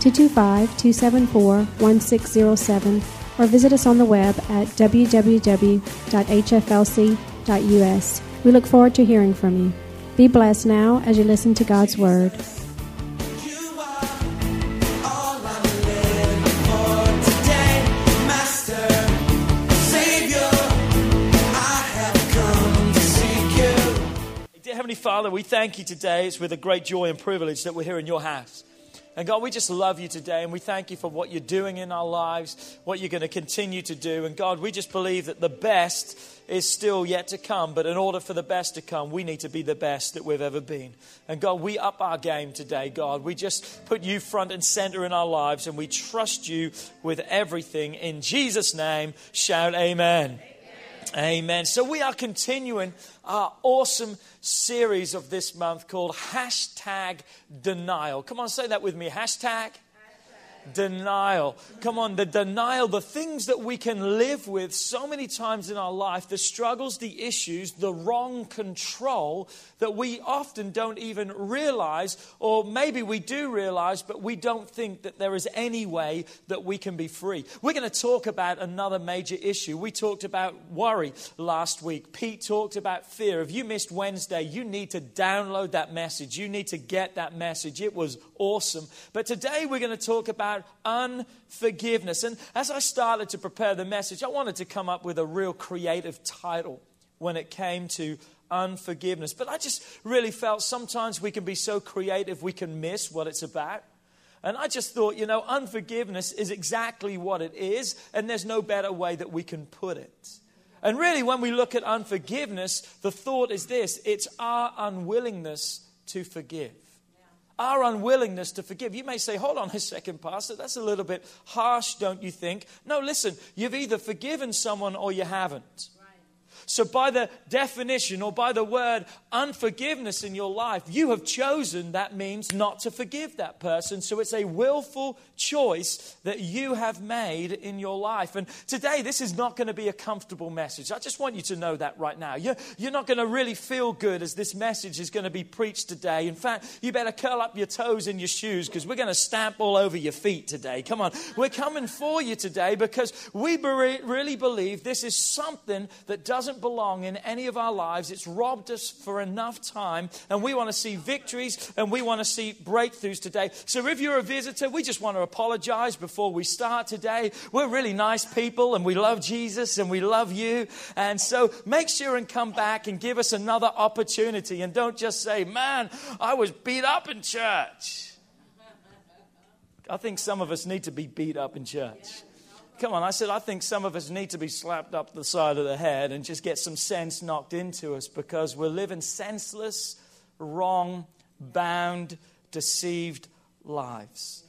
225 274 1607 or visit us on the web at www.hflc.us. We look forward to hearing from you. Be blessed now as you listen to God's Word. Heavenly Father, we thank you today. It's with a great joy and privilege that we're here in your house. And God, we just love you today and we thank you for what you're doing in our lives, what you're going to continue to do. And God, we just believe that the best is still yet to come. But in order for the best to come, we need to be the best that we've ever been. And God, we up our game today, God. We just put you front and center in our lives and we trust you with everything. In Jesus' name, shout amen. Amen. So we are continuing our awesome series of this month called hashtag denial. Come on, say that with me. Hashtag denial. Come on, the denial, the things that we can live with so many times in our life, the struggles, the issues, the wrong control that we often don't even realize, or maybe we do realize, but we don't think that there is any way that we can be free. We're going to talk about another major issue. We talked about worry last week. Pete talked about fear. If you missed Wednesday, you need to download that message. You need to get that message. It was awesome. But today we're going to talk about unforgiveness. And as I started to prepare the message, I wanted to come up with a real creative title when it came to unforgiveness. But I just really felt sometimes we can be so creative we can miss what it's about. And I just thought, you know, unforgiveness is exactly what it is, and there's no better way that we can put it. And really, when we look at unforgiveness, the thought is this it's our unwillingness to forgive. Our unwillingness to forgive. You may say, hold on a second, Pastor, that's a little bit harsh, don't you think? No, listen, you've either forgiven someone or you haven't. So, by the definition or by the word unforgiveness in your life, you have chosen that means not to forgive that person. So, it's a willful choice that you have made in your life. And today, this is not going to be a comfortable message. I just want you to know that right now. You're, you're not going to really feel good as this message is going to be preached today. In fact, you better curl up your toes in your shoes because we're going to stamp all over your feet today. Come on. We're coming for you today because we be- really believe this is something that doesn't belong in any of our lives. It's robbed us for enough time, and we want to see victories and we want to see breakthroughs today. So if you're a visitor, we just want to apologize before we start today. We're really nice people and we love Jesus and we love you. And so make sure and come back and give us another opportunity and don't just say, man, I was beat up in church. I think some of us need to be beat up in church. Come on, I said, I think some of us need to be slapped up the side of the head and just get some sense knocked into us because we're living senseless, wrong, bound, deceived lives.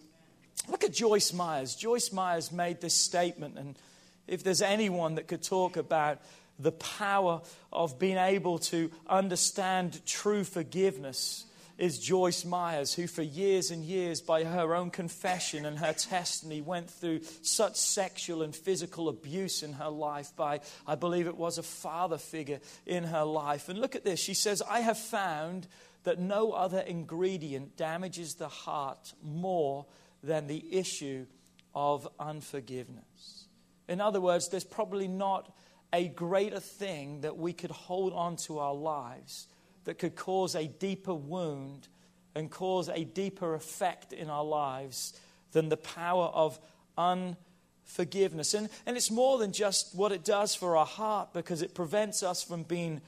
Look at Joyce Myers. Joyce Myers made this statement, and if there's anyone that could talk about the power of being able to understand true forgiveness, is Joyce Myers, who for years and years, by her own confession and her testimony, went through such sexual and physical abuse in her life by, I believe it was a father figure in her life. And look at this. She says, I have found that no other ingredient damages the heart more than the issue of unforgiveness. In other words, there's probably not a greater thing that we could hold on to our lives that could cause a deeper wound and cause a deeper effect in our lives than the power of unforgiveness. And, and it's more than just what it does for our heart because it prevents us from being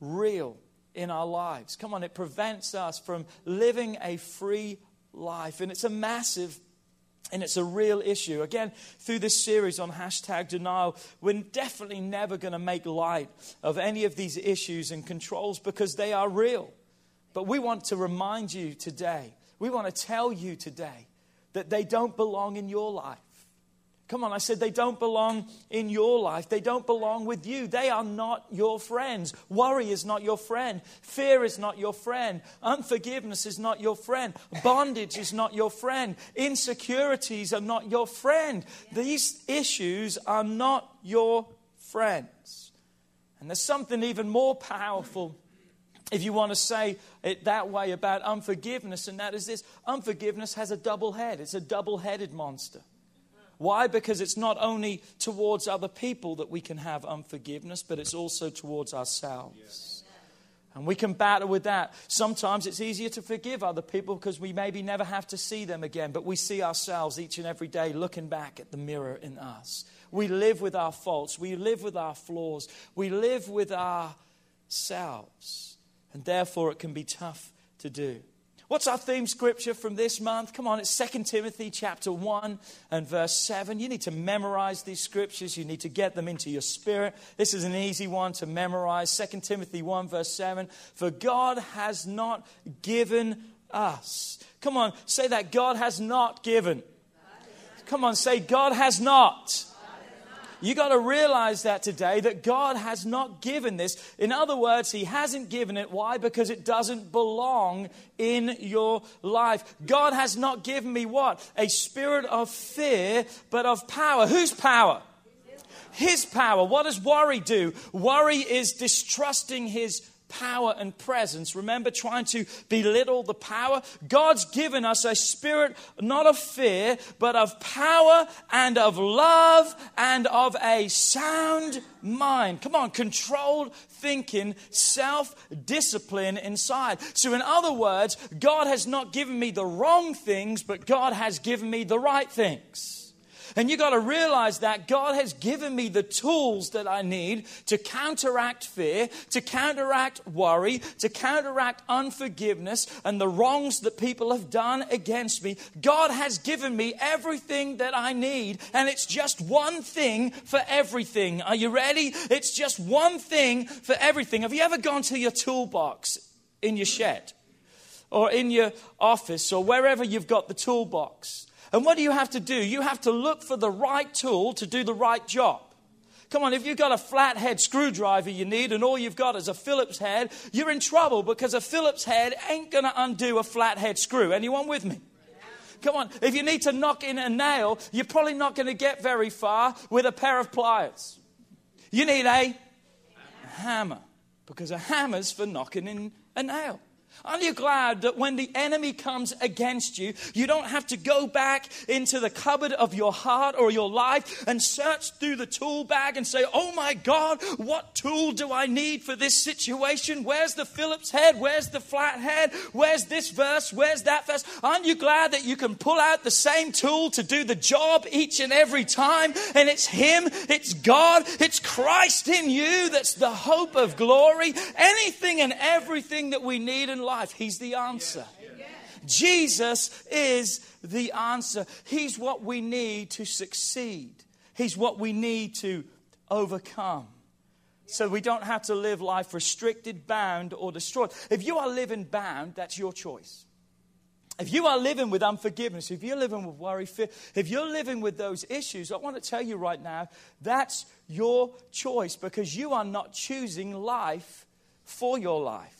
real in our lives. Come on, it prevents us from living a free life. And it's a massive and it's a real issue. Again, through this series on hashtag denial, we're definitely never going to make light of any of these issues and controls because they are real. But we want to remind you today, we want to tell you today that they don't belong in your life. Come on, I said they don't belong in your life. They don't belong with you. They are not your friends. Worry is not your friend. Fear is not your friend. Unforgiveness is not your friend. Bondage is not your friend. Insecurities are not your friend. These issues are not your friends. And there's something even more powerful if you want to say it that way about unforgiveness, and that is this unforgiveness has a double head, it's a double headed monster. Why? Because it's not only towards other people that we can have unforgiveness, but it's also towards ourselves. And we can battle with that. Sometimes it's easier to forgive other people because we maybe never have to see them again, but we see ourselves each and every day looking back at the mirror in us. We live with our faults, we live with our flaws, we live with ourselves. And therefore, it can be tough to do. What's our theme scripture from this month? Come on, it's 2 Timothy chapter 1 and verse 7. You need to memorize these scriptures. You need to get them into your spirit. This is an easy one to memorize. 2 Timothy 1 verse 7. For God has not given us. Come on, say that. God has not given. Come on, say God has not. You got to realize that today that God has not given this. In other words, He hasn't given it. Why? Because it doesn't belong in your life. God has not given me what? A spirit of fear, but of power. Whose power? His power. What does worry do? Worry is distrusting His power and presence. Remember, trying to belittle the power. God's given us a spirit not of fear, but of power and of love and of a sound mind. Come on, controlled thinking, self discipline inside. So, in other words, God has not given me the wrong things, but God has given me the right things. And you got to realize that God has given me the tools that I need to counteract fear, to counteract worry, to counteract unforgiveness and the wrongs that people have done against me. God has given me everything that I need, and it's just one thing for everything. Are you ready? It's just one thing for everything. Have you ever gone to your toolbox in your shed? Or in your office, or wherever you've got the toolbox. And what do you have to do? You have to look for the right tool to do the right job. Come on, if you've got a flathead screwdriver you need and all you've got is a Phillips head, you're in trouble because a Phillips head ain't going to undo a flathead screw. Anyone with me? Come on, if you need to knock in a nail, you're probably not going to get very far with a pair of pliers. You need a hammer because a hammer's for knocking in a nail. Aren't you glad that when the enemy comes against you, you don't have to go back into the cupboard of your heart or your life and search through the tool bag and say, Oh my God, what tool do I need for this situation? Where's the Phillips head? Where's the flathead? Where's this verse? Where's that verse? Aren't you glad that you can pull out the same tool to do the job each and every time? And it's Him, it's God, it's Christ in you that's the hope of glory. Anything and everything that we need in life. He's the answer. Jesus is the answer. He's what we need to succeed, He's what we need to overcome. So we don't have to live life restricted, bound, or destroyed. If you are living bound, that's your choice. If you are living with unforgiveness, if you're living with worry, fear, if you're living with those issues, I want to tell you right now, that's your choice because you are not choosing life for your life.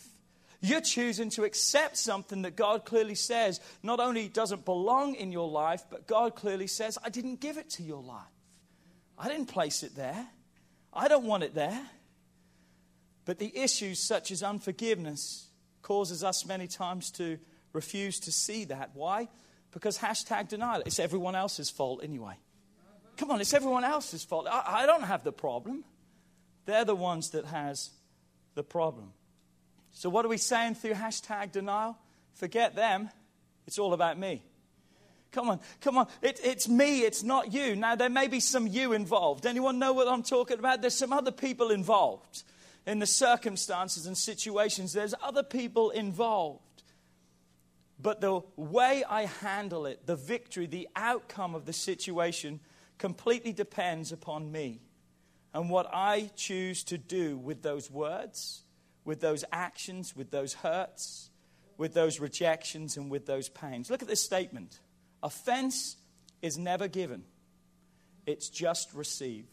You're choosing to accept something that God clearly says not only doesn't belong in your life, but God clearly says, I didn't give it to your life. I didn't place it there. I don't want it there. But the issues such as unforgiveness causes us many times to refuse to see that. Why? Because hashtag denial. It's everyone else's fault anyway. Come on, it's everyone else's fault. I, I don't have the problem. They're the ones that has the problem. So, what are we saying through hashtag denial? Forget them. It's all about me. Come on, come on. It, it's me, it's not you. Now, there may be some you involved. Anyone know what I'm talking about? There's some other people involved in the circumstances and situations. There's other people involved. But the way I handle it, the victory, the outcome of the situation completely depends upon me and what I choose to do with those words with those actions, with those hurts, with those rejections, and with those pains. Look at this statement offense is never given, it's just received.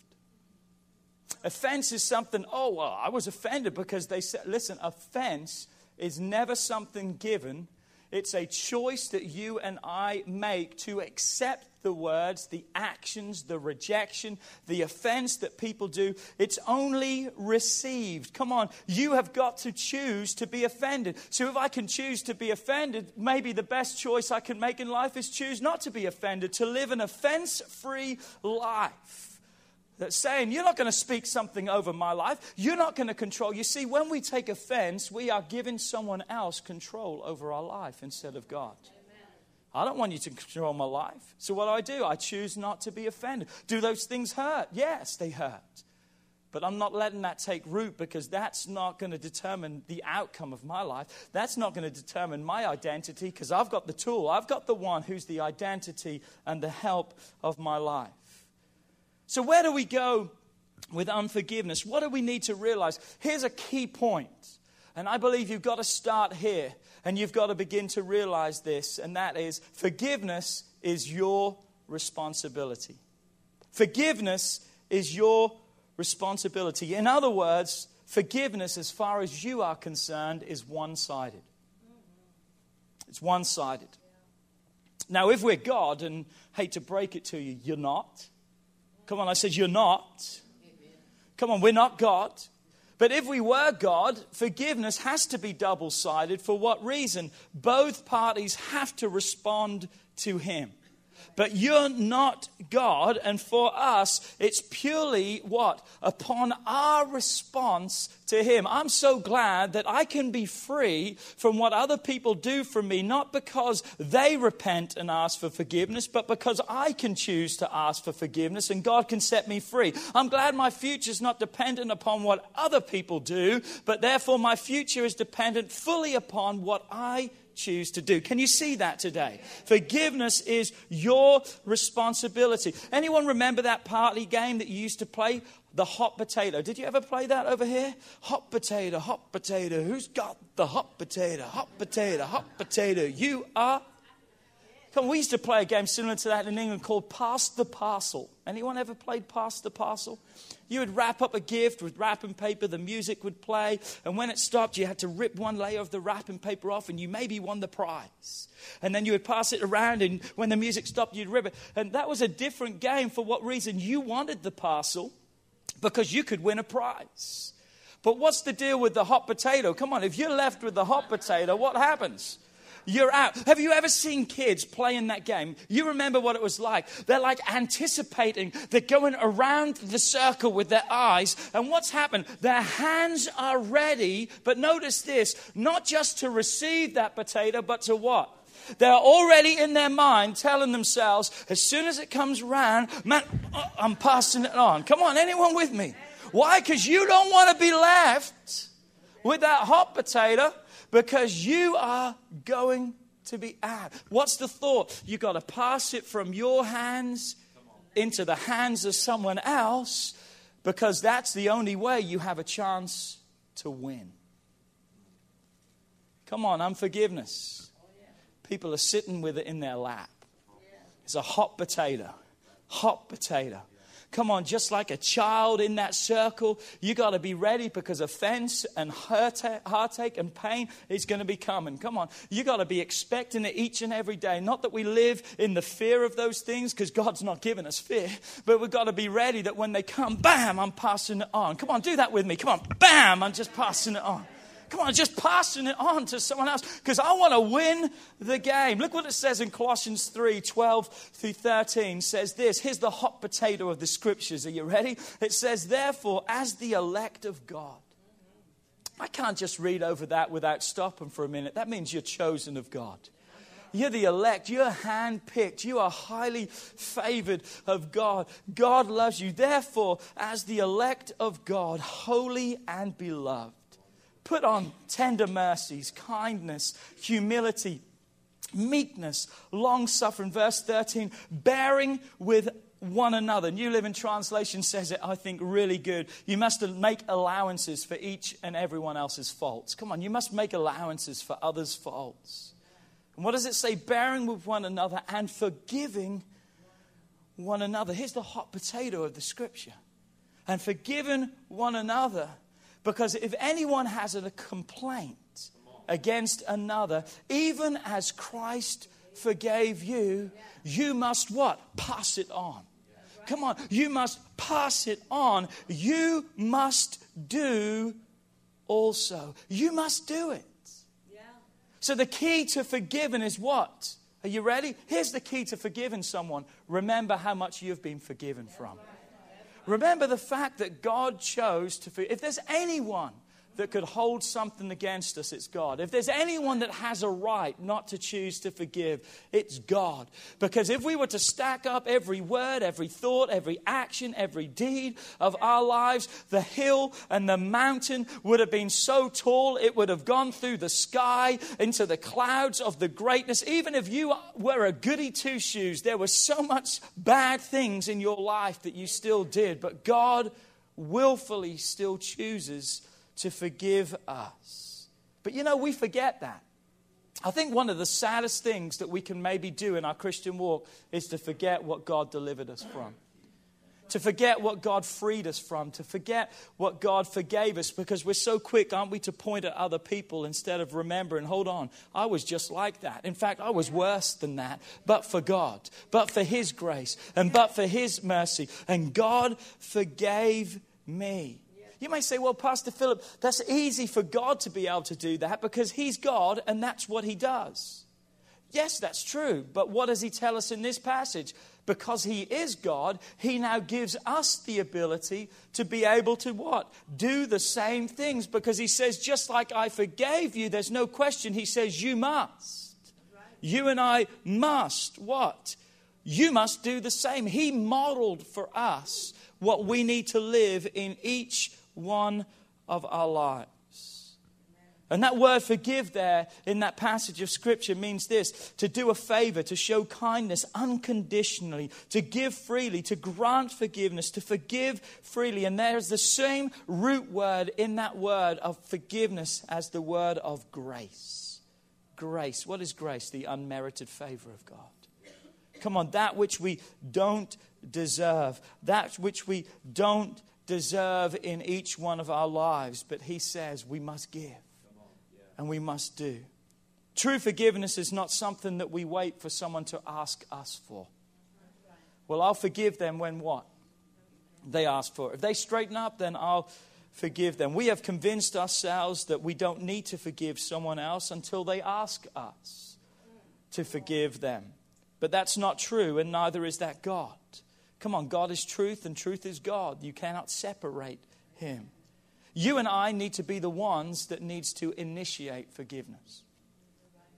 Offense is something, oh, well, I was offended because they said, listen, offense is never something given. It's a choice that you and I make to accept the words, the actions, the rejection, the offense that people do. It's only received. Come on, you have got to choose to be offended. So if I can choose to be offended, maybe the best choice I can make in life is choose not to be offended, to live an offense free life that's saying, You're not going to speak something over my life. You're not going to control. You see, when we take offense, we are giving someone else control over our life instead of God. I don't want you to control my life. So what do I do? I choose not to be offended. Do those things hurt? Yes, they hurt. But I'm not letting that take root because that's not going to determine the outcome of my life. That's not going to determine my identity because I've got the tool. I've got the one who's the identity and the help of my life. So, where do we go with unforgiveness? What do we need to realize? Here's a key point. and I believe you've got to start here and you've got to begin to realize this, and that is forgiveness is your responsibility. Forgiveness is your responsibility. In other words, forgiveness, as far as you are concerned, is one sided. It's one sided. Now, if we're God, and hate to break it to you, you're not. Come on, I said, You're not. Come on, we're not God. But if we were God, forgiveness has to be double sided. For what reason? Both parties have to respond to Him. But you're not God, and for us, it's purely what? Upon our response to Him. I'm so glad that I can be free from what other people do for me, not because they repent and ask for forgiveness, but because I can choose to ask for forgiveness and God can set me free. I'm glad my future is not dependent upon what other people do, but therefore my future is dependent fully upon what I choose to do. Can you see that today? Forgiveness is your responsibility. Anyone remember that party game that you used to play? The hot potato. Did you ever play that over here? Hot potato, hot potato. Who's got the hot potato? Hot potato, hot potato. You are Come, we used to play a game similar to that in England called Pass the Parcel. Anyone ever played Pass the Parcel? You would wrap up a gift with wrapping paper, the music would play, and when it stopped, you had to rip one layer of the wrapping paper off, and you maybe won the prize. And then you would pass it around, and when the music stopped, you'd rip it. And that was a different game for what reason? You wanted the parcel because you could win a prize. But what's the deal with the hot potato? Come on, if you're left with the hot potato, what happens? You're out. Have you ever seen kids playing that game? You remember what it was like. They're like anticipating, they're going around the circle with their eyes, and what's happened? Their hands are ready, but notice this not just to receive that potato, but to what? They're already in their mind telling themselves, as soon as it comes round, man, uh, I'm passing it on. Come on, anyone with me? Why? Because you don't want to be left with that hot potato because you are going to be out. What's the thought? You've got to pass it from your hands into the hands of someone else because that's the only way you have a chance to win. Come on, unforgiveness. People are sitting with it in their lap. It's a hot potato. Hot potato. Come on, just like a child in that circle, you got to be ready because offense and heartache and pain is going to be coming. Come on, you got to be expecting it each and every day. Not that we live in the fear of those things because God's not given us fear, but we've got to be ready that when they come, bam, I'm passing it on. Come on, do that with me. Come on, bam, I'm just passing it on. Come on, just passing it on to someone else because I want to win the game. Look what it says in Colossians 3 12 through 13 says this. Here's the hot potato of the scriptures. Are you ready? It says, Therefore, as the elect of God, I can't just read over that without stopping for a minute. That means you're chosen of God. You're the elect. You're handpicked. You are highly favored of God. God loves you. Therefore, as the elect of God, holy and beloved, Put on tender mercies, kindness, humility, meekness, long suffering. Verse 13, bearing with one another. New Living Translation says it, I think, really good. You must make allowances for each and everyone else's faults. Come on, you must make allowances for others' faults. And what does it say? Bearing with one another and forgiving one another. Here's the hot potato of the scripture. And forgiving one another. Because if anyone has a complaint against another, even as Christ forgave you, you must what? Pass it on. Come on, you must pass it on. You must do also. You must do it. So the key to forgiving is what? Are you ready? Here's the key to forgiving someone. Remember how much you've been forgiven from. Remember the fact that God chose to. If there's anyone that could hold something against us, it's God. If there's anyone that has a right not to choose to forgive, it's God. Because if we were to stack up every word, every thought, every action, every deed of our lives, the hill and the mountain would have been so tall, it would have gone through the sky into the clouds of the greatness. Even if you were a goody two shoes, there were so much bad things in your life that you still did, but God willfully still chooses to forgive us. But you know, we forget that. I think one of the saddest things that we can maybe do in our Christian walk is to forget what God delivered us from. To forget what God freed us from, to forget what God forgave us, because we're so quick, aren't we, to point at other people instead of remembering, hold on, I was just like that. In fact, I was worse than that, but for God, but for His grace, and but for His mercy. And God forgave me. You may say, well, Pastor Philip, that's easy for God to be able to do that because He's God and that's what He does. Yes, that's true. But what does He tell us in this passage? Because He is God, He now gives us the ability to be able to what? Do the same things because He says, just like I forgave you, there's no question. He says, you must. You and I must what? You must do the same. He modeled for us what we need to live in each one of our lives. And that word forgive there in that passage of scripture means this to do a favor, to show kindness unconditionally, to give freely, to grant forgiveness, to forgive freely. And there's the same root word in that word of forgiveness as the word of grace. Grace. What is grace? The unmerited favor of God. Come on, that which we don't deserve, that which we don't deserve in each one of our lives, but He says we must give and we must do. True forgiveness is not something that we wait for someone to ask us for. Well, I'll forgive them when what? They ask for. If they straighten up, then I'll forgive them. We have convinced ourselves that we don't need to forgive someone else until they ask us to forgive them. But that's not true, and neither is that God. Come on, God is truth and truth is God. You cannot separate him. You and I need to be the ones that needs to initiate forgiveness.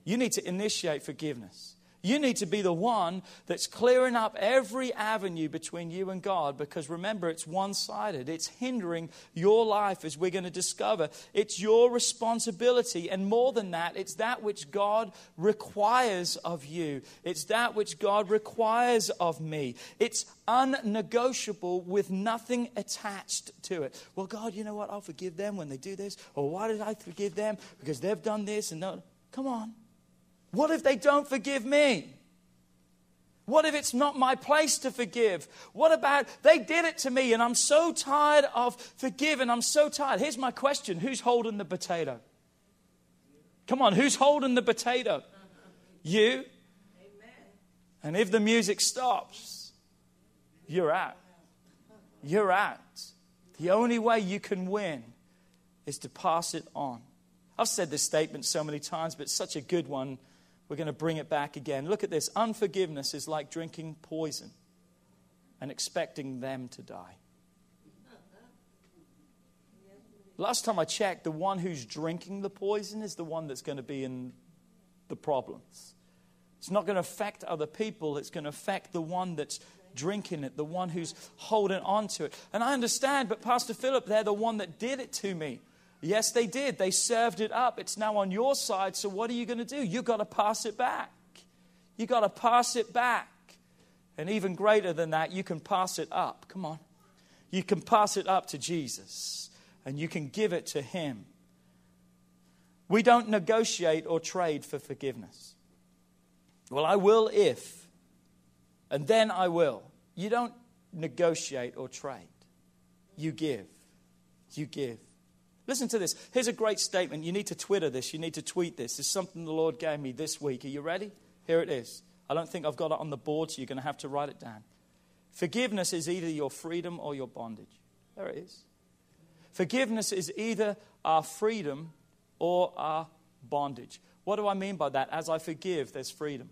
You need to initiate forgiveness. You need to be the one that's clearing up every avenue between you and God because remember, it's one sided. It's hindering your life, as we're going to discover. It's your responsibility. And more than that, it's that which God requires of you. It's that which God requires of me. It's unnegotiable with nothing attached to it. Well, God, you know what? I'll forgive them when they do this. Or why did I forgive them? Because they've done this and no. Come on. What if they don't forgive me? What if it's not my place to forgive? What about they did it to me and I'm so tired of forgiving? I'm so tired. Here's my question Who's holding the potato? Come on, who's holding the potato? You? And if the music stops, you're out. You're out. The only way you can win is to pass it on. I've said this statement so many times, but it's such a good one we're going to bring it back again. Look at this. Unforgiveness is like drinking poison and expecting them to die. Last time I checked, the one who's drinking the poison is the one that's going to be in the problems. It's not going to affect other people, it's going to affect the one that's drinking it, the one who's holding on to it. And I understand, but Pastor Philip, they're the one that did it to me. Yes, they did. They served it up. It's now on your side. So what are you going to do? You've got to pass it back. You've got to pass it back. And even greater than that, you can pass it up. Come on. You can pass it up to Jesus and you can give it to Him. We don't negotiate or trade for forgiveness. Well, I will if, and then I will. You don't negotiate or trade, you give. You give. Listen to this. Here's a great statement. You need to Twitter this, you need to tweet this. It's something the Lord gave me this week. Are you ready? Here it is. I don't think I've got it on the board, so you're going to have to write it down. Forgiveness is either your freedom or your bondage. There it is. Forgiveness is either our freedom or our bondage. What do I mean by that? As I forgive, there's freedom.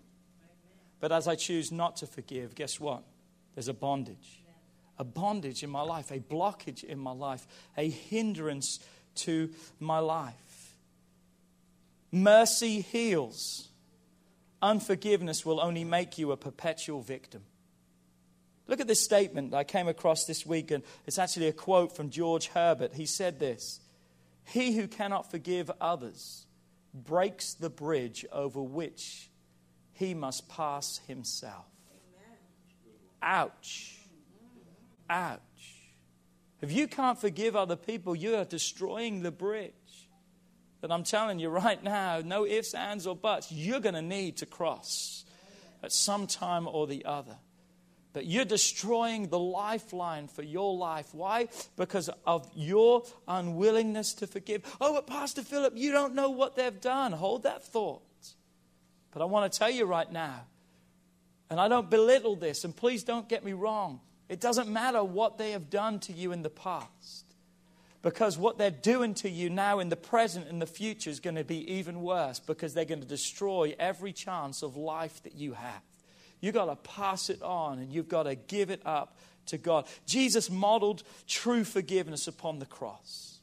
But as I choose not to forgive, guess what? There's a bondage. A bondage in my life, a blockage in my life, a hindrance to my life. Mercy heals. Unforgiveness will only make you a perpetual victim. Look at this statement I came across this week, and it's actually a quote from George Herbert. He said this He who cannot forgive others breaks the bridge over which he must pass himself. Ouch. Ouch. If you can't forgive other people, you are destroying the bridge. But I'm telling you right now, no ifs, ands, or buts, you're going to need to cross at some time or the other. But you're destroying the lifeline for your life. Why? Because of your unwillingness to forgive. Oh, but Pastor Philip, you don't know what they've done. Hold that thought. But I want to tell you right now, and I don't belittle this, and please don't get me wrong. It doesn't matter what they have done to you in the past. Because what they're doing to you now in the present and the future is going to be even worse because they're going to destroy every chance of life that you have. You've got to pass it on and you've got to give it up to God. Jesus modeled true forgiveness upon the cross.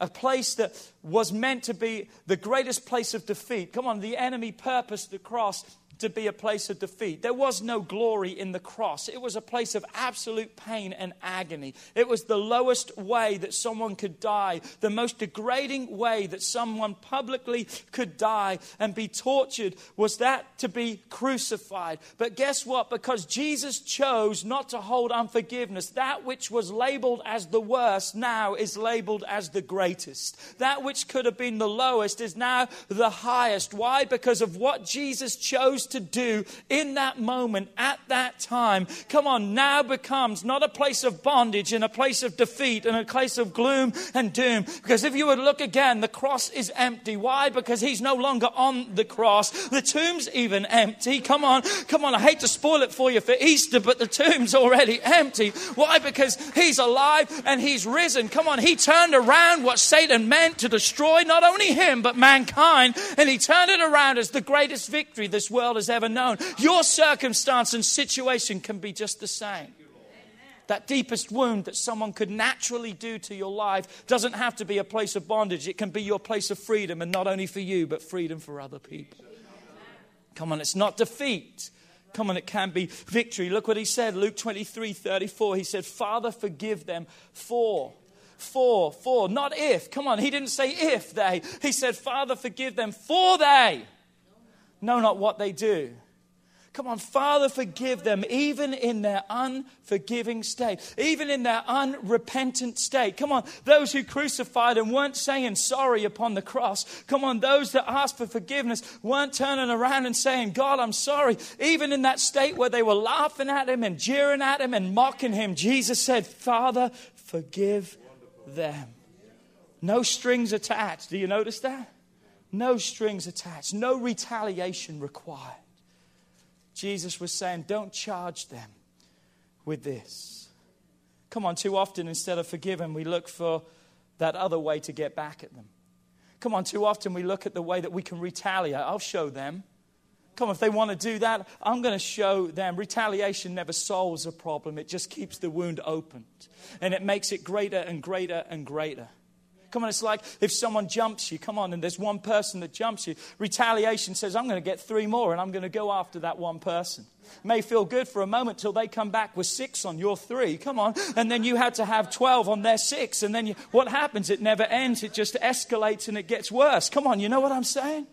A place that was meant to be the greatest place of defeat. Come on, the enemy purposed the cross to be a place of defeat. There was no glory in the cross. It was a place of absolute pain and agony. It was the lowest way that someone could die, the most degrading way that someone publicly could die and be tortured was that to be crucified. But guess what? Because Jesus chose not to hold unforgiveness, that which was labeled as the worst now is labeled as the greatest. That which could have been the lowest is now the highest. Why? Because of what Jesus chose to do in that moment, at that time, come on, now becomes not a place of bondage and a place of defeat and a place of gloom and doom. Because if you would look again, the cross is empty. Why? Because he's no longer on the cross. The tomb's even empty. Come on, come on. I hate to spoil it for you for Easter, but the tomb's already empty. Why? Because he's alive and he's risen. Come on, he turned around what Satan meant to destroy not only him, but mankind, and he turned it around as the greatest victory this world has ever known. Your circumstance and situation can be just the same. That deepest wound that someone could naturally do to your life doesn't have to be a place of bondage. It can be your place of freedom, and not only for you, but freedom for other people. Come on, it's not defeat. Come on, it can be victory. Look what he said, Luke 23 34. He said, Father, forgive them for for, for, not if. Come on, he didn't say if they. He said, Father, forgive them for they know not what they do. Come on, Father, forgive them even in their unforgiving state, even in their unrepentant state. Come on, those who crucified and weren't saying sorry upon the cross. Come on, those that asked for forgiveness weren't turning around and saying, God, I'm sorry. Even in that state where they were laughing at him and jeering at him and mocking him, Jesus said, Father, forgive them. No strings attached. Do you notice that? No strings attached, no retaliation required. Jesus was saying, Don't charge them with this. Come on, too often instead of forgiving, we look for that other way to get back at them. Come on, too often we look at the way that we can retaliate. I'll show them. Come on, if they want to do that, I'm going to show them. Retaliation never solves a problem, it just keeps the wound opened. And it makes it greater and greater and greater. Come on, it's like if someone jumps you, come on, and there's one person that jumps you. Retaliation says, I'm going to get three more and I'm going to go after that one person. May feel good for a moment till they come back with six on your three. Come on. And then you had to have 12 on their six. And then you, what happens? It never ends. It just escalates and it gets worse. Come on, you know what I'm saying?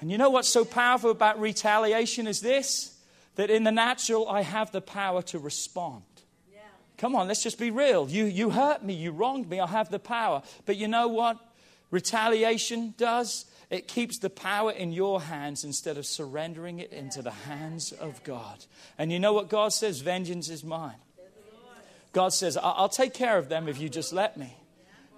And you know what's so powerful about retaliation is this? That in the natural, I have the power to respond. Come on, let's just be real. You, you hurt me, you wronged me, I have the power. But you know what? retaliation does? It keeps the power in your hands instead of surrendering it into the hands of God. And you know what God says? Vengeance is mine. God says, I'll take care of them if you just let me.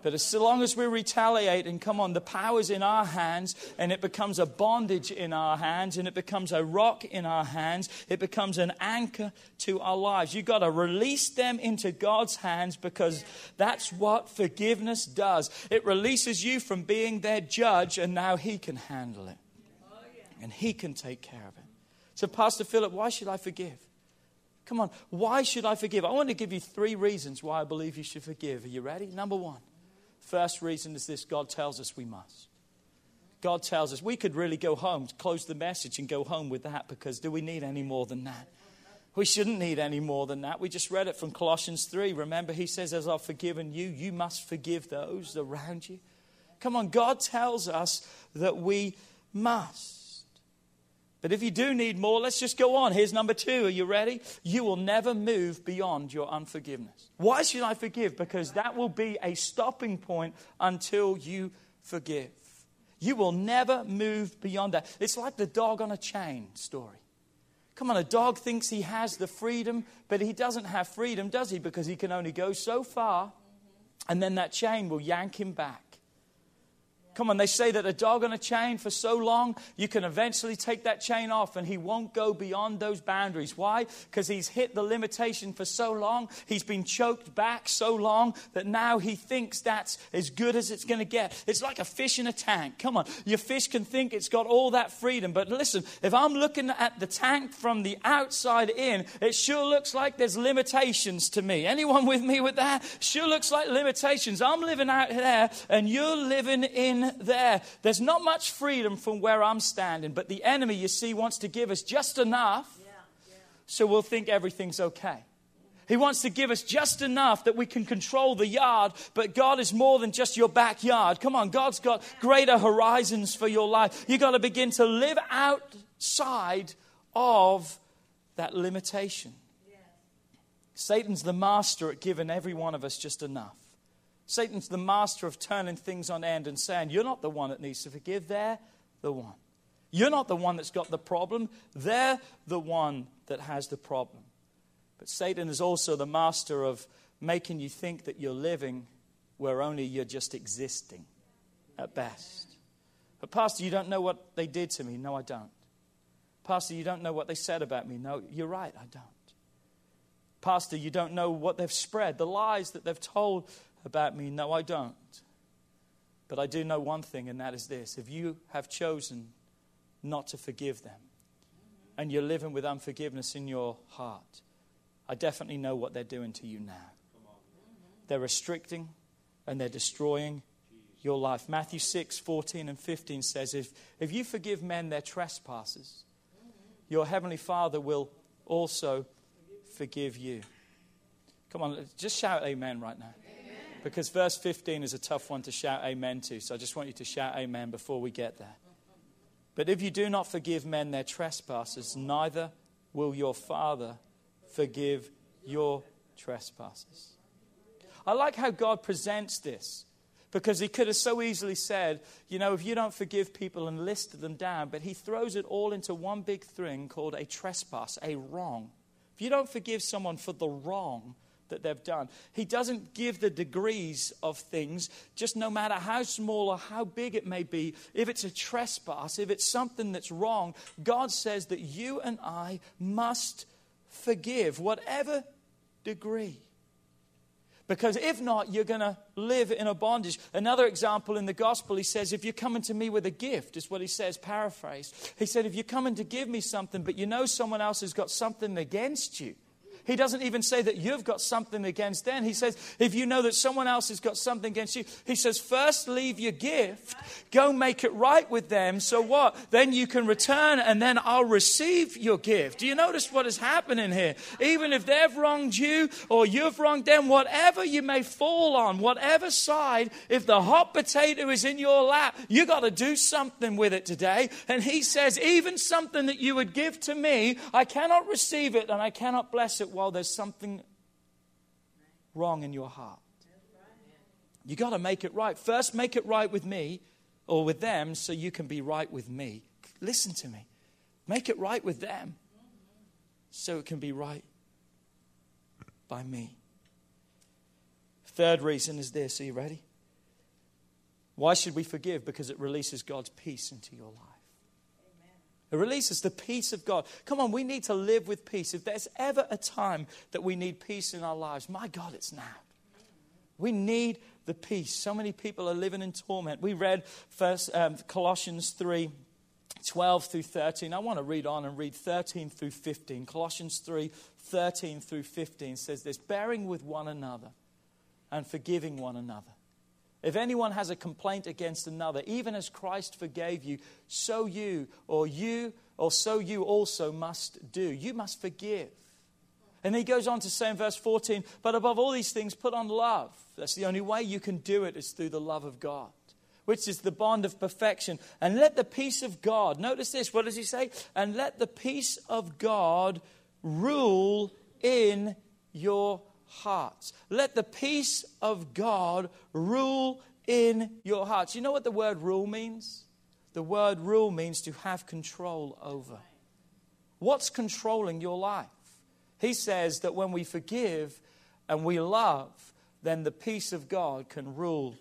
But as long as we retaliate and come on, the power's in our hands and it becomes a bondage in our hands and it becomes a rock in our hands, it becomes an anchor to our lives. You've got to release them into God's hands because that's what forgiveness does. It releases you from being their judge and now He can handle it and He can take care of it. So, Pastor Philip, why should I forgive? Come on, why should I forgive? I want to give you three reasons why I believe you should forgive. Are you ready? Number one. First reason is this God tells us we must. God tells us we could really go home, close the message, and go home with that because do we need any more than that? We shouldn't need any more than that. We just read it from Colossians 3. Remember, he says, As I've forgiven you, you must forgive those around you. Come on, God tells us that we must. But if you do need more, let's just go on. Here's number two. Are you ready? You will never move beyond your unforgiveness. Why should I forgive? Because that will be a stopping point until you forgive. You will never move beyond that. It's like the dog on a chain story. Come on, a dog thinks he has the freedom, but he doesn't have freedom, does he? Because he can only go so far, and then that chain will yank him back. Come on, they say that a dog on a chain for so long, you can eventually take that chain off and he won't go beyond those boundaries. Why? Because he's hit the limitation for so long. He's been choked back so long that now he thinks that's as good as it's going to get. It's like a fish in a tank. Come on, your fish can think it's got all that freedom. But listen, if I'm looking at the tank from the outside in, it sure looks like there's limitations to me. Anyone with me with that? Sure looks like limitations. I'm living out there and you're living in there. There's not much freedom from where I'm standing, but the enemy, you see, wants to give us just enough so we'll think everything's okay. He wants to give us just enough that we can control the yard, but God is more than just your backyard. Come on, God's got greater horizons for your life. You've got to begin to live outside of that limitation. Satan's the master at giving every one of us just enough. Satan's the master of turning things on end and saying, You're not the one that needs to forgive, they're the one. You're not the one that's got the problem, they're the one that has the problem. But Satan is also the master of making you think that you're living where only you're just existing at best. But, Pastor, you don't know what they did to me. No, I don't. Pastor, you don't know what they said about me. No, you're right, I don't. Pastor, you don't know what they've spread, the lies that they've told about me? No, I don't. But I do know one thing, and that is this if you have chosen not to forgive them, and you're living with unforgiveness in your heart, I definitely know what they're doing to you now. They're restricting and they're destroying your life. Matthew 6, 14 and 15 says, If, if you forgive men their trespasses, your heavenly Father will also forgive you. Come on, just shout amen right now. Because verse 15 is a tough one to shout amen to. So I just want you to shout amen before we get there. But if you do not forgive men their trespasses, neither will your Father forgive your trespasses. I like how God presents this because he could have so easily said, you know, if you don't forgive people and listed them down, but he throws it all into one big thing called a trespass, a wrong. If you don't forgive someone for the wrong, that they've done. He doesn't give the degrees of things, just no matter how small or how big it may be. If it's a trespass, if it's something that's wrong, God says that you and I must forgive, whatever degree. Because if not, you're going to live in a bondage. Another example in the gospel, he says, If you're coming to me with a gift, is what he says, paraphrase. He said, If you're coming to give me something, but you know someone else has got something against you, he doesn't even say that you've got something against them. He says, if you know that someone else has got something against you, he says, first leave your gift, go make it right with them. So what? Then you can return and then I'll receive your gift. Do you notice what is happening here? Even if they've wronged you or you've wronged them, whatever you may fall on, whatever side, if the hot potato is in your lap, you got to do something with it today. And he says, even something that you would give to me, I cannot receive it and I cannot bless it while there's something wrong in your heart. You got to make it right. First, make it right with me or with them so you can be right with me. Listen to me. Make it right with them so it can be right by me. Third reason is this. Are you ready? Why should we forgive? Because it releases God's peace into your life. It releases the peace of God. Come on, we need to live with peace. If there's ever a time that we need peace in our lives, my God, it's now. We need the peace. So many people are living in torment. We read first um, Colossians 3 12 through 13. I want to read on and read 13 through 15. Colossians 3 13 through 15 says this bearing with one another and forgiving one another. If anyone has a complaint against another, even as Christ forgave you, so you, or you, or so you also must do. You must forgive. And he goes on to say in verse 14, but above all these things, put on love. That's the only way you can do it is through the love of God, which is the bond of perfection. And let the peace of God, notice this, what does he say? And let the peace of God rule in your hearts. Let the peace of God rule in your hearts. You know what the word rule means? The word rule means to have control over. What's controlling your life? He says that when we forgive and we love, then the peace of God can rule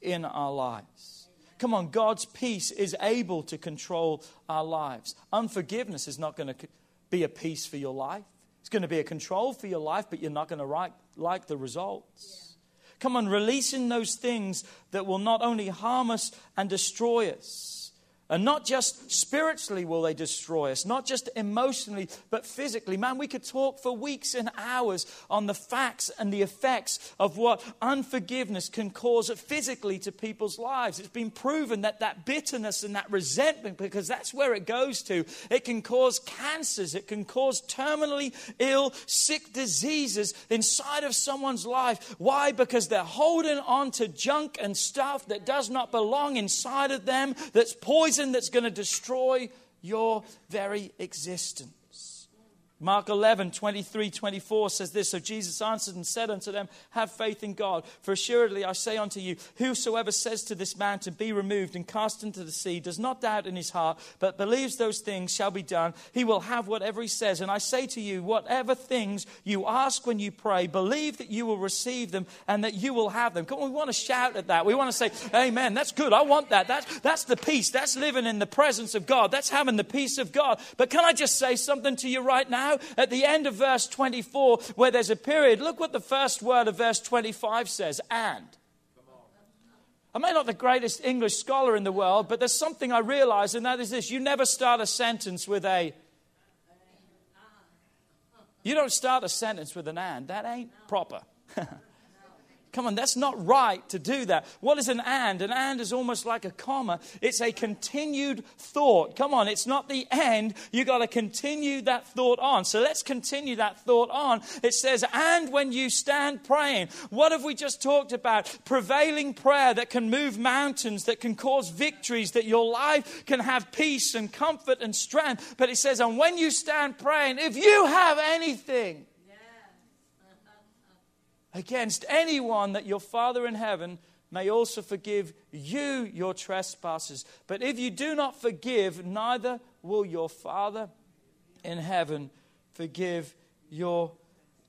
in our lives. Come on, God's peace is able to control our lives. Unforgiveness is not going to be a peace for your life. It's going to be a control for your life, but you're not going to like, like the results. Come on, releasing those things that will not only harm us and destroy us and not just spiritually will they destroy us, not just emotionally, but physically. Man, we could talk for weeks and hours on the facts and the effects of what unforgiveness can cause physically to people's lives. It's been proven that that bitterness and that resentment, because that's where it goes to, it can cause cancers, it can cause terminally ill, sick diseases inside of someone's life. Why? Because they're holding on to junk and stuff that does not belong inside of them, that's poison poison that's going to destroy your very existence. Mark 11, 23, 24 says this So Jesus answered and said unto them, Have faith in God. For assuredly I say unto you, whosoever says to this mountain, Be removed and cast into the sea, does not doubt in his heart, but believes those things shall be done, he will have whatever he says. And I say to you, whatever things you ask when you pray, believe that you will receive them and that you will have them. Come on, we want to shout at that. We want to say, Amen. That's good. I want that. That's, that's the peace. That's living in the presence of God. That's having the peace of God. But can I just say something to you right now? Now at the end of verse 24, where there's a period, look what the first word of verse 25 says and. I'm not the greatest English scholar in the world, but there's something I realize, and that is this you never start a sentence with a. You don't start a sentence with an and. That ain't proper. Come on, that's not right to do that. What is an and? An and is almost like a comma. It's a continued thought. Come on, it's not the end. You got to continue that thought on. So let's continue that thought on. It says, and when you stand praying, what have we just talked about? Prevailing prayer that can move mountains, that can cause victories, that your life can have peace and comfort and strength. But it says, and when you stand praying, if you have anything, against anyone that your Father in heaven may also forgive you your trespasses. But if you do not forgive, neither will your Father in heaven forgive your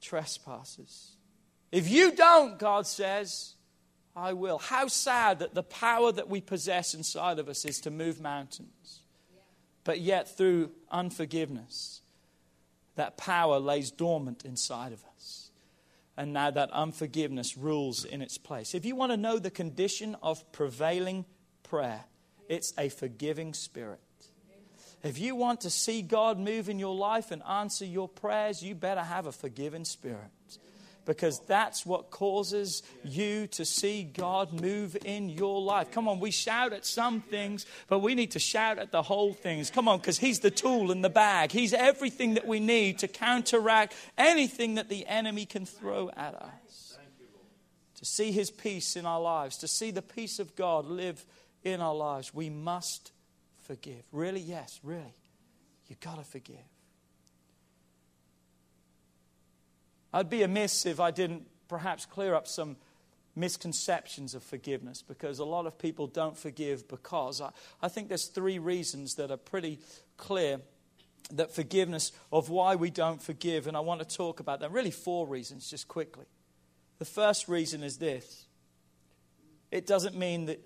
trespasses. If you don't, God says, I will. How sad that the power that we possess inside of us is to move mountains. But yet, through unforgiveness, that power lays dormant inside of us and now that unforgiveness rules in its place. If you want to know the condition of prevailing prayer, it's a forgiving spirit. If you want to see God move in your life and answer your prayers, you better have a forgiving spirit because that's what causes you to see God move in your life. Come on, we shout at some things, but we need to shout at the whole things. Come on, because He's the tool in the bag. He's everything that we need to counteract anything that the enemy can throw at us. To see His peace in our lives, to see the peace of God live in our lives, we must forgive. Really? Yes, really. You've got to forgive. I'd be amiss if I didn't perhaps clear up some misconceptions of forgiveness because a lot of people don't forgive because. I, I think there's three reasons that are pretty clear that forgiveness of why we don't forgive, and I want to talk about them. Really, four reasons, just quickly. The first reason is this it doesn't mean that,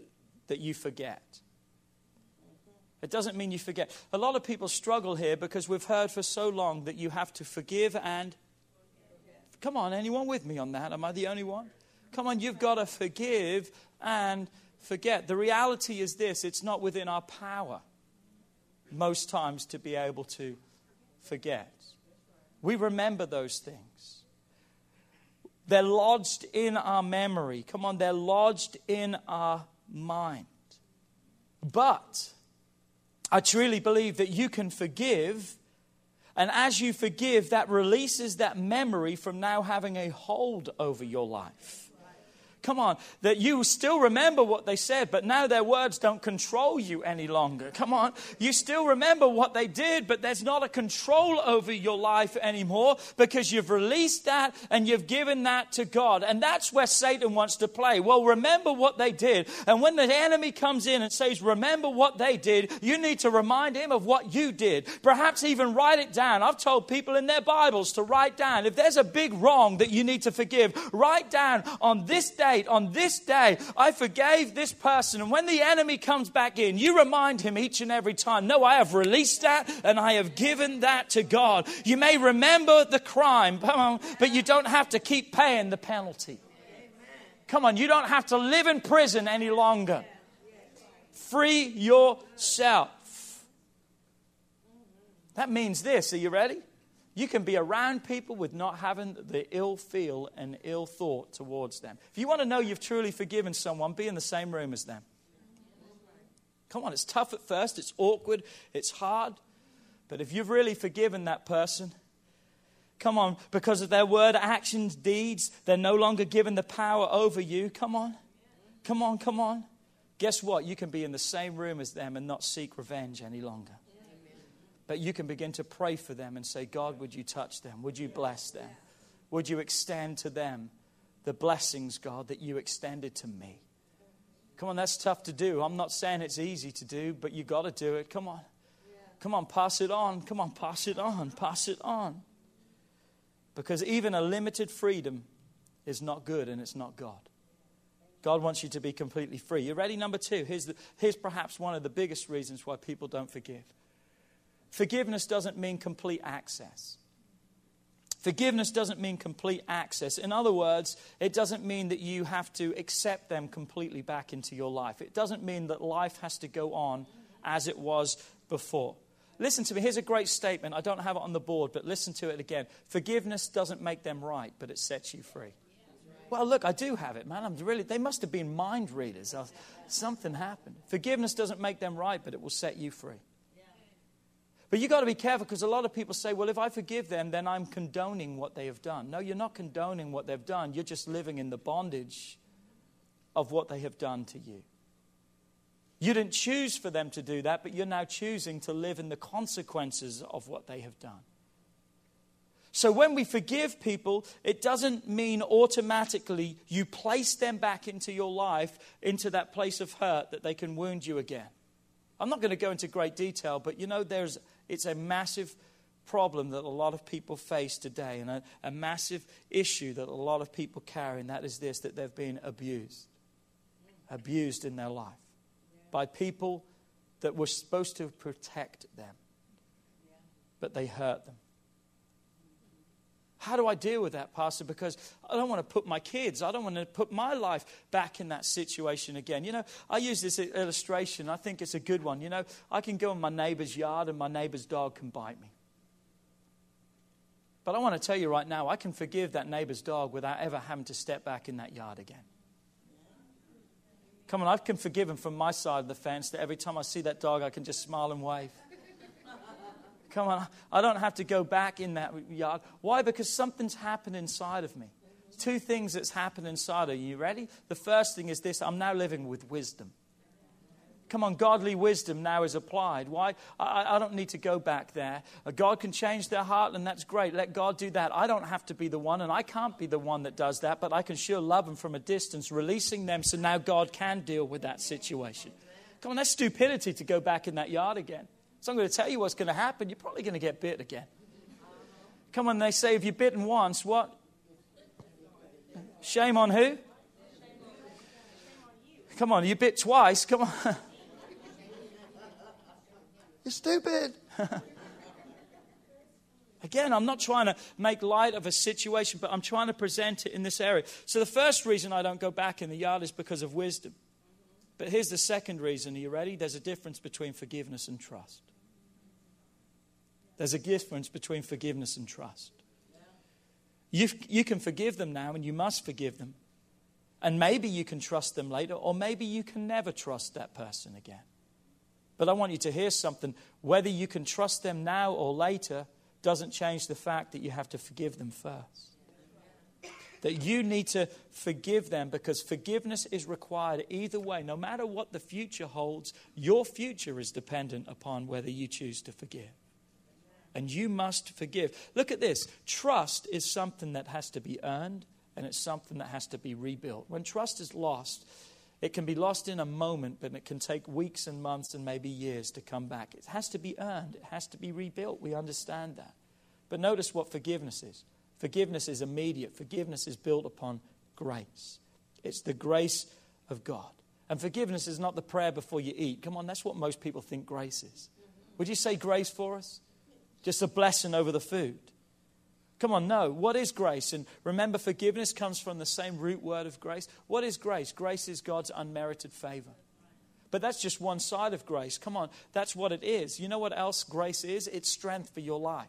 that you forget. It doesn't mean you forget. A lot of people struggle here because we've heard for so long that you have to forgive and. Come on, anyone with me on that? Am I the only one? Come on, you've got to forgive and forget. The reality is this it's not within our power most times to be able to forget. We remember those things. They're lodged in our memory. Come on, they're lodged in our mind. But I truly believe that you can forgive, and as you forgive, that releases that memory from now having a hold over your life. Come on, that you still remember what they said, but now their words don't control you any longer. Come on, you still remember what they did, but there's not a control over your life anymore because you've released that and you've given that to God. And that's where Satan wants to play. Well, remember what they did. And when the enemy comes in and says, Remember what they did, you need to remind him of what you did. Perhaps even write it down. I've told people in their Bibles to write down. If there's a big wrong that you need to forgive, write down on this day date, on this day, I forgave this person. And when the enemy comes back in, you remind him each and every time, no, I have released that and I have given that to God. You may remember the crime, but um, you don't have to keep paying the penalty. Come on, you don't have to live in prison any longer. Free yourself. That means this. Are you ready? You can be around people with not having the ill feel and ill thought towards them. If you want to know you've truly forgiven someone, be in the same room as them. Come on, it's tough at first, it's awkward, it's hard. But if you've really forgiven that person, come on, because of their word, actions, deeds, they're no longer given the power over you. Come on, come on, come on. Guess what? You can be in the same room as them and not seek revenge any longer. But you can begin to pray for them and say, God, would you touch them? Would you bless them? Would you extend to them the blessings, God, that you extended to me? Come on, that's tough to do. I'm not saying it's easy to do, but you got to do it. Come on. Come on, pass it on. Come on, pass it on. Pass it on. Because even a limited freedom is not good and it's not God. God wants you to be completely free. You ready? Number two. Here's, the, here's perhaps one of the biggest reasons why people don't forgive. Forgiveness doesn't mean complete access. Forgiveness doesn't mean complete access. In other words, it doesn't mean that you have to accept them completely back into your life. It doesn't mean that life has to go on as it was before. Listen to me. Here's a great statement. I don't have it on the board, but listen to it again. Forgiveness doesn't make them right, but it sets you free. Well, look, I do have it, man. I'm really, they must have been mind readers. Uh, something happened. Forgiveness doesn't make them right, but it will set you free. But you've got to be careful because a lot of people say, well, if I forgive them, then I'm condoning what they have done. No, you're not condoning what they've done. You're just living in the bondage of what they have done to you. You didn't choose for them to do that, but you're now choosing to live in the consequences of what they have done. So when we forgive people, it doesn't mean automatically you place them back into your life, into that place of hurt that they can wound you again. I'm not going to go into great detail, but you know, there's it's a massive problem that a lot of people face today and a, a massive issue that a lot of people carry, and that is this that they've been abused. Abused in their life by people that were supposed to protect them, but they hurt them. How do I deal with that, Pastor? Because I don't want to put my kids, I don't want to put my life back in that situation again. You know, I use this illustration, I think it's a good one. You know, I can go in my neighbor's yard and my neighbor's dog can bite me. But I want to tell you right now, I can forgive that neighbor's dog without ever having to step back in that yard again. Come on, I can forgive him from my side of the fence that every time I see that dog, I can just smile and wave. Come on, I don't have to go back in that yard. Why? Because something's happened inside of me. Two things that's happened inside of you. You ready? The first thing is this I'm now living with wisdom. Come on, godly wisdom now is applied. Why? I, I don't need to go back there. God can change their heart, and that's great. Let God do that. I don't have to be the one, and I can't be the one that does that, but I can sure love them from a distance, releasing them so now God can deal with that situation. Come on, that's stupidity to go back in that yard again. So I'm going to tell you what's going to happen. You're probably going to get bit again. Come on, they say if you're bitten once, what? Shame on who? Come on, you bit twice. Come on. You're stupid. Again, I'm not trying to make light of a situation, but I'm trying to present it in this area. So, the first reason I don't go back in the yard is because of wisdom. But here's the second reason. Are you ready? There's a difference between forgiveness and trust. There's a difference between forgiveness and trust. You, you can forgive them now, and you must forgive them. And maybe you can trust them later, or maybe you can never trust that person again. But I want you to hear something. Whether you can trust them now or later doesn't change the fact that you have to forgive them first. That you need to forgive them because forgiveness is required either way. No matter what the future holds, your future is dependent upon whether you choose to forgive. And you must forgive. Look at this trust is something that has to be earned and it's something that has to be rebuilt. When trust is lost, it can be lost in a moment, but it can take weeks and months and maybe years to come back. It has to be earned, it has to be rebuilt. We understand that. But notice what forgiveness is forgiveness is immediate, forgiveness is built upon grace. It's the grace of God. And forgiveness is not the prayer before you eat. Come on, that's what most people think grace is. Would you say grace for us? Just a blessing over the food. Come on, no. What is grace? And remember, forgiveness comes from the same root word of grace. What is grace? Grace is God's unmerited favor. But that's just one side of grace. Come on, that's what it is. You know what else grace is? It's strength for your life.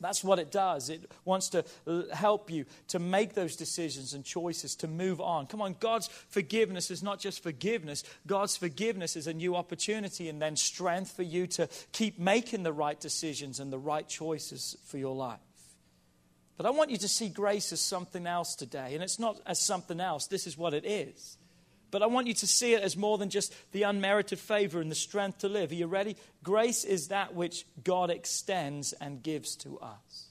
That's what it does. It wants to help you to make those decisions and choices to move on. Come on, God's forgiveness is not just forgiveness, God's forgiveness is a new opportunity and then strength for you to keep making the right decisions and the right choices for your life. But I want you to see grace as something else today. And it's not as something else, this is what it is. But I want you to see it as more than just the unmerited favor and the strength to live. Are you ready? Grace is that which God extends and gives to us.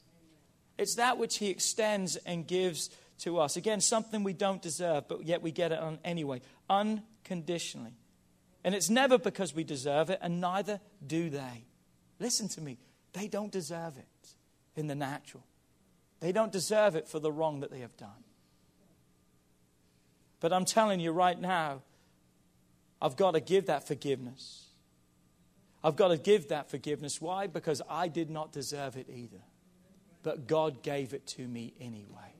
It's that which He extends and gives to us. Again, something we don't deserve, but yet we get it anyway, unconditionally. And it's never because we deserve it, and neither do they. Listen to me, they don't deserve it in the natural. They don't deserve it for the wrong that they have done. But I'm telling you right now, I've got to give that forgiveness. I've got to give that forgiveness. Why? Because I did not deserve it either. But God gave it to me anyway.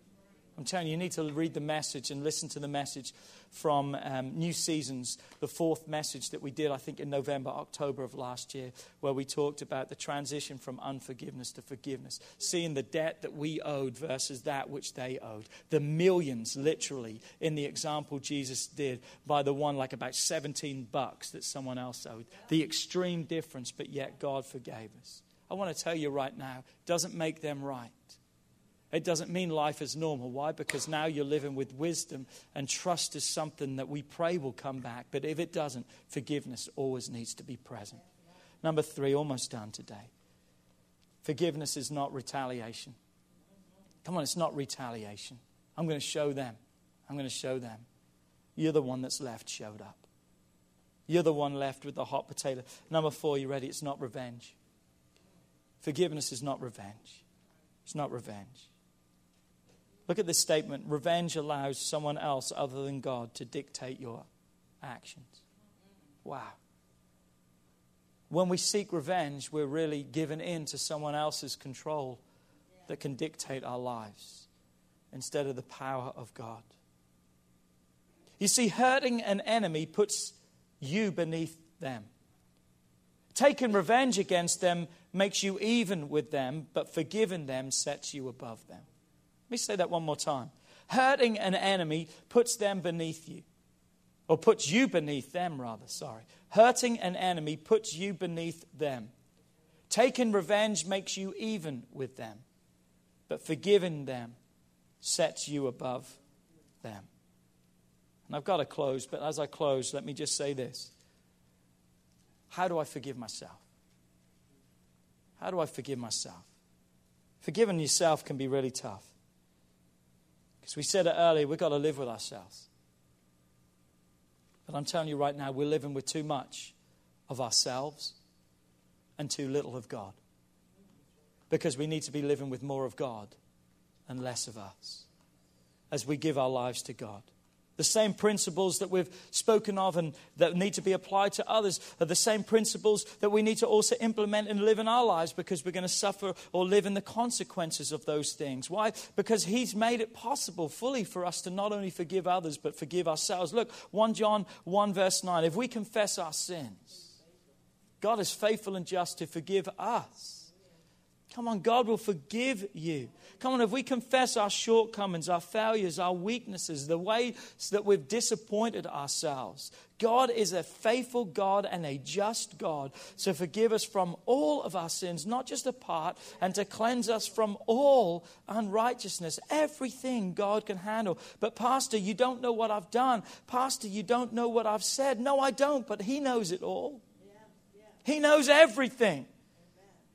I'm telling you, you need to read the message and listen to the message from um, New Seasons, the fourth message that we did, I think, in November, October of last year, where we talked about the transition from unforgiveness to forgiveness, seeing the debt that we owed versus that which they owed. The millions, literally, in the example Jesus did, by the one like about 17 bucks that someone else owed. The extreme difference, but yet God forgave us. I want to tell you right now, doesn't make them right. It doesn't mean life is normal. Why? Because now you're living with wisdom, and trust is something that we pray will come back. But if it doesn't, forgiveness always needs to be present. Number three, almost done today. Forgiveness is not retaliation. Come on, it's not retaliation. I'm going to show them. I'm going to show them. You're the one that's left showed up. You're the one left with the hot potato. Number four, you ready? It's not revenge. Forgiveness is not revenge. It's not revenge. Look at this statement revenge allows someone else other than God to dictate your actions. Wow. When we seek revenge, we're really given in to someone else's control that can dictate our lives instead of the power of God. You see, hurting an enemy puts you beneath them. Taking revenge against them makes you even with them, but forgiving them sets you above them. Let me say that one more time. Hurting an enemy puts them beneath you, or puts you beneath them, rather, sorry. Hurting an enemy puts you beneath them. Taking revenge makes you even with them, but forgiving them sets you above them. And I've got to close, but as I close, let me just say this. How do I forgive myself? How do I forgive myself? Forgiving yourself can be really tough. Because we said it earlier, we've got to live with ourselves. But I'm telling you right now, we're living with too much of ourselves and too little of God. Because we need to be living with more of God and less of us as we give our lives to God. The same principles that we've spoken of and that need to be applied to others are the same principles that we need to also implement and live in our lives because we're going to suffer or live in the consequences of those things. Why? Because He's made it possible fully for us to not only forgive others but forgive ourselves. Look, 1 John 1, verse 9. If we confess our sins, God is faithful and just to forgive us Come on, God will forgive you. Come on, if we confess our shortcomings, our failures, our weaknesses, the ways that we've disappointed ourselves, God is a faithful God and a just God to forgive us from all of our sins, not just a part, and to cleanse us from all unrighteousness. Everything God can handle. But, Pastor, you don't know what I've done. Pastor, you don't know what I've said. No, I don't, but He knows it all. He knows everything.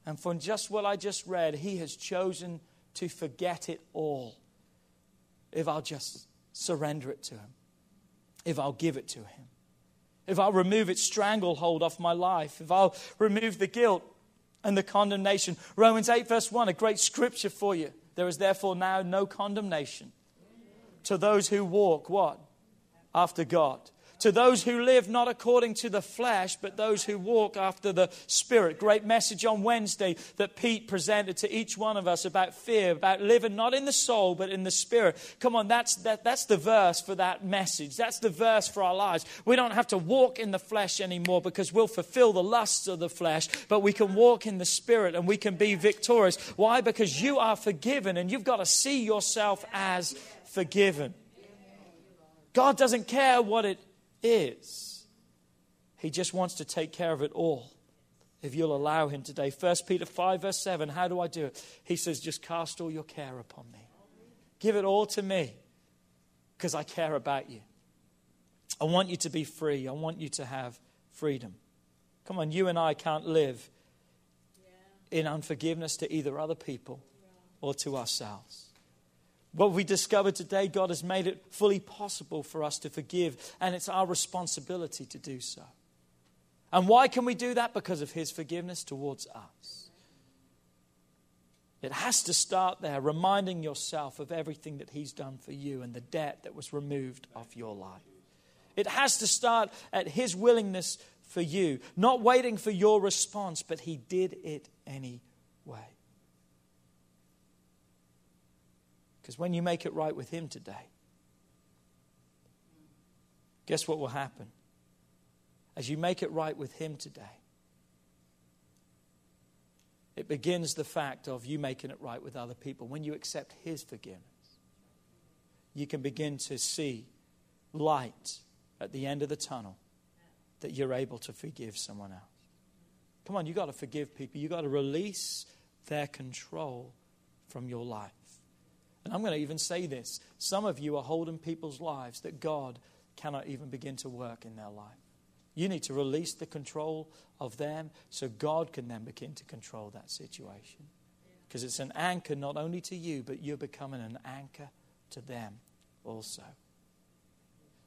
And from just what I just read, he has chosen to forget it all. If I'll just surrender it to him, if I'll give it to him, if I'll remove its stranglehold off my life, if I'll remove the guilt and the condemnation. Romans 8, verse 1, a great scripture for you. There is therefore now no condemnation to those who walk what? After God to those who live not according to the flesh, but those who walk after the Spirit. Great message on Wednesday that Pete presented to each one of us about fear, about living not in the soul, but in the Spirit. Come on, that's, that, that's the verse for that message. That's the verse for our lives. We don't have to walk in the flesh anymore because we'll fulfill the lusts of the flesh, but we can walk in the Spirit and we can be victorious. Why? Because you are forgiven and you've got to see yourself as forgiven. God doesn't care what it is. He just wants to take care of it all if you'll allow him today. 1 Peter 5, verse 7, how do I do it? He says, just cast all your care upon me. Give it all to me because I care about you. I want you to be free. I want you to have freedom. Come on, you and I can't live in unforgiveness to either other people or to ourselves. What we discovered today, God has made it fully possible for us to forgive, and it's our responsibility to do so. And why can we do that? Because of His forgiveness towards us. It has to start there, reminding yourself of everything that He's done for you and the debt that was removed off your life. It has to start at His willingness for you, not waiting for your response, but He did it anyway. Because when you make it right with Him today, guess what will happen? As you make it right with Him today, it begins the fact of you making it right with other people. When you accept His forgiveness, you can begin to see light at the end of the tunnel that you're able to forgive someone else. Come on, you've got to forgive people. You've got to release their control from your life. And I'm going to even say this some of you are holding people's lives that God cannot even begin to work in their life. You need to release the control of them so God can then begin to control that situation. Because it's an anchor not only to you, but you're becoming an anchor to them also.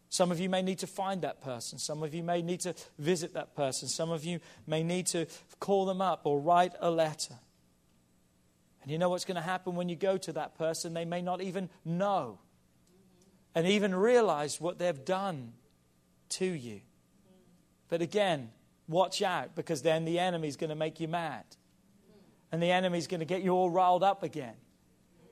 Some of you may need to find that person. Some of you may need to visit that person. Some of you may need to call them up or write a letter. And you know what's going to happen when you go to that person? They may not even know and even realize what they've done to you. But again, watch out because then the enemy's going to make you mad. And the enemy's going to get you all riled up again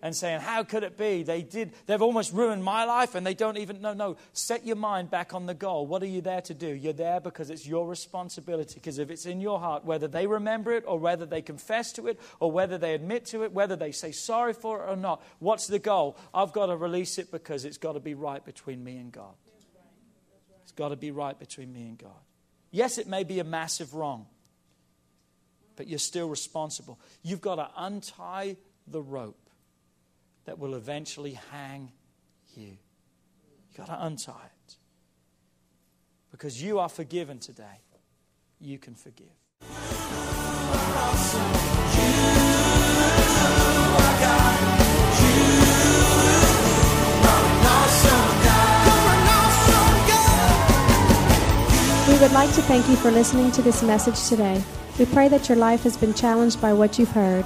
and saying, How could it be? They did, they've almost ruined my life and they don't even know. No, set your mind back on the goal. What are you there to do? You're there because it's your responsibility. Because if it's in your heart, whether they remember it or whether they confess to it or whether they admit to it, whether they say sorry for it or not, what's the goal? I've got to release it because it's got to be right between me and God. It's got to be right between me and God. Yes, it may be a massive wrong, but you're still responsible. You've got to untie the rope that will eventually hang you. You've got to untie it. Because you are forgiven today. you can forgive. We would like to thank you for listening to this message today. We pray that your life has been challenged by what you've heard,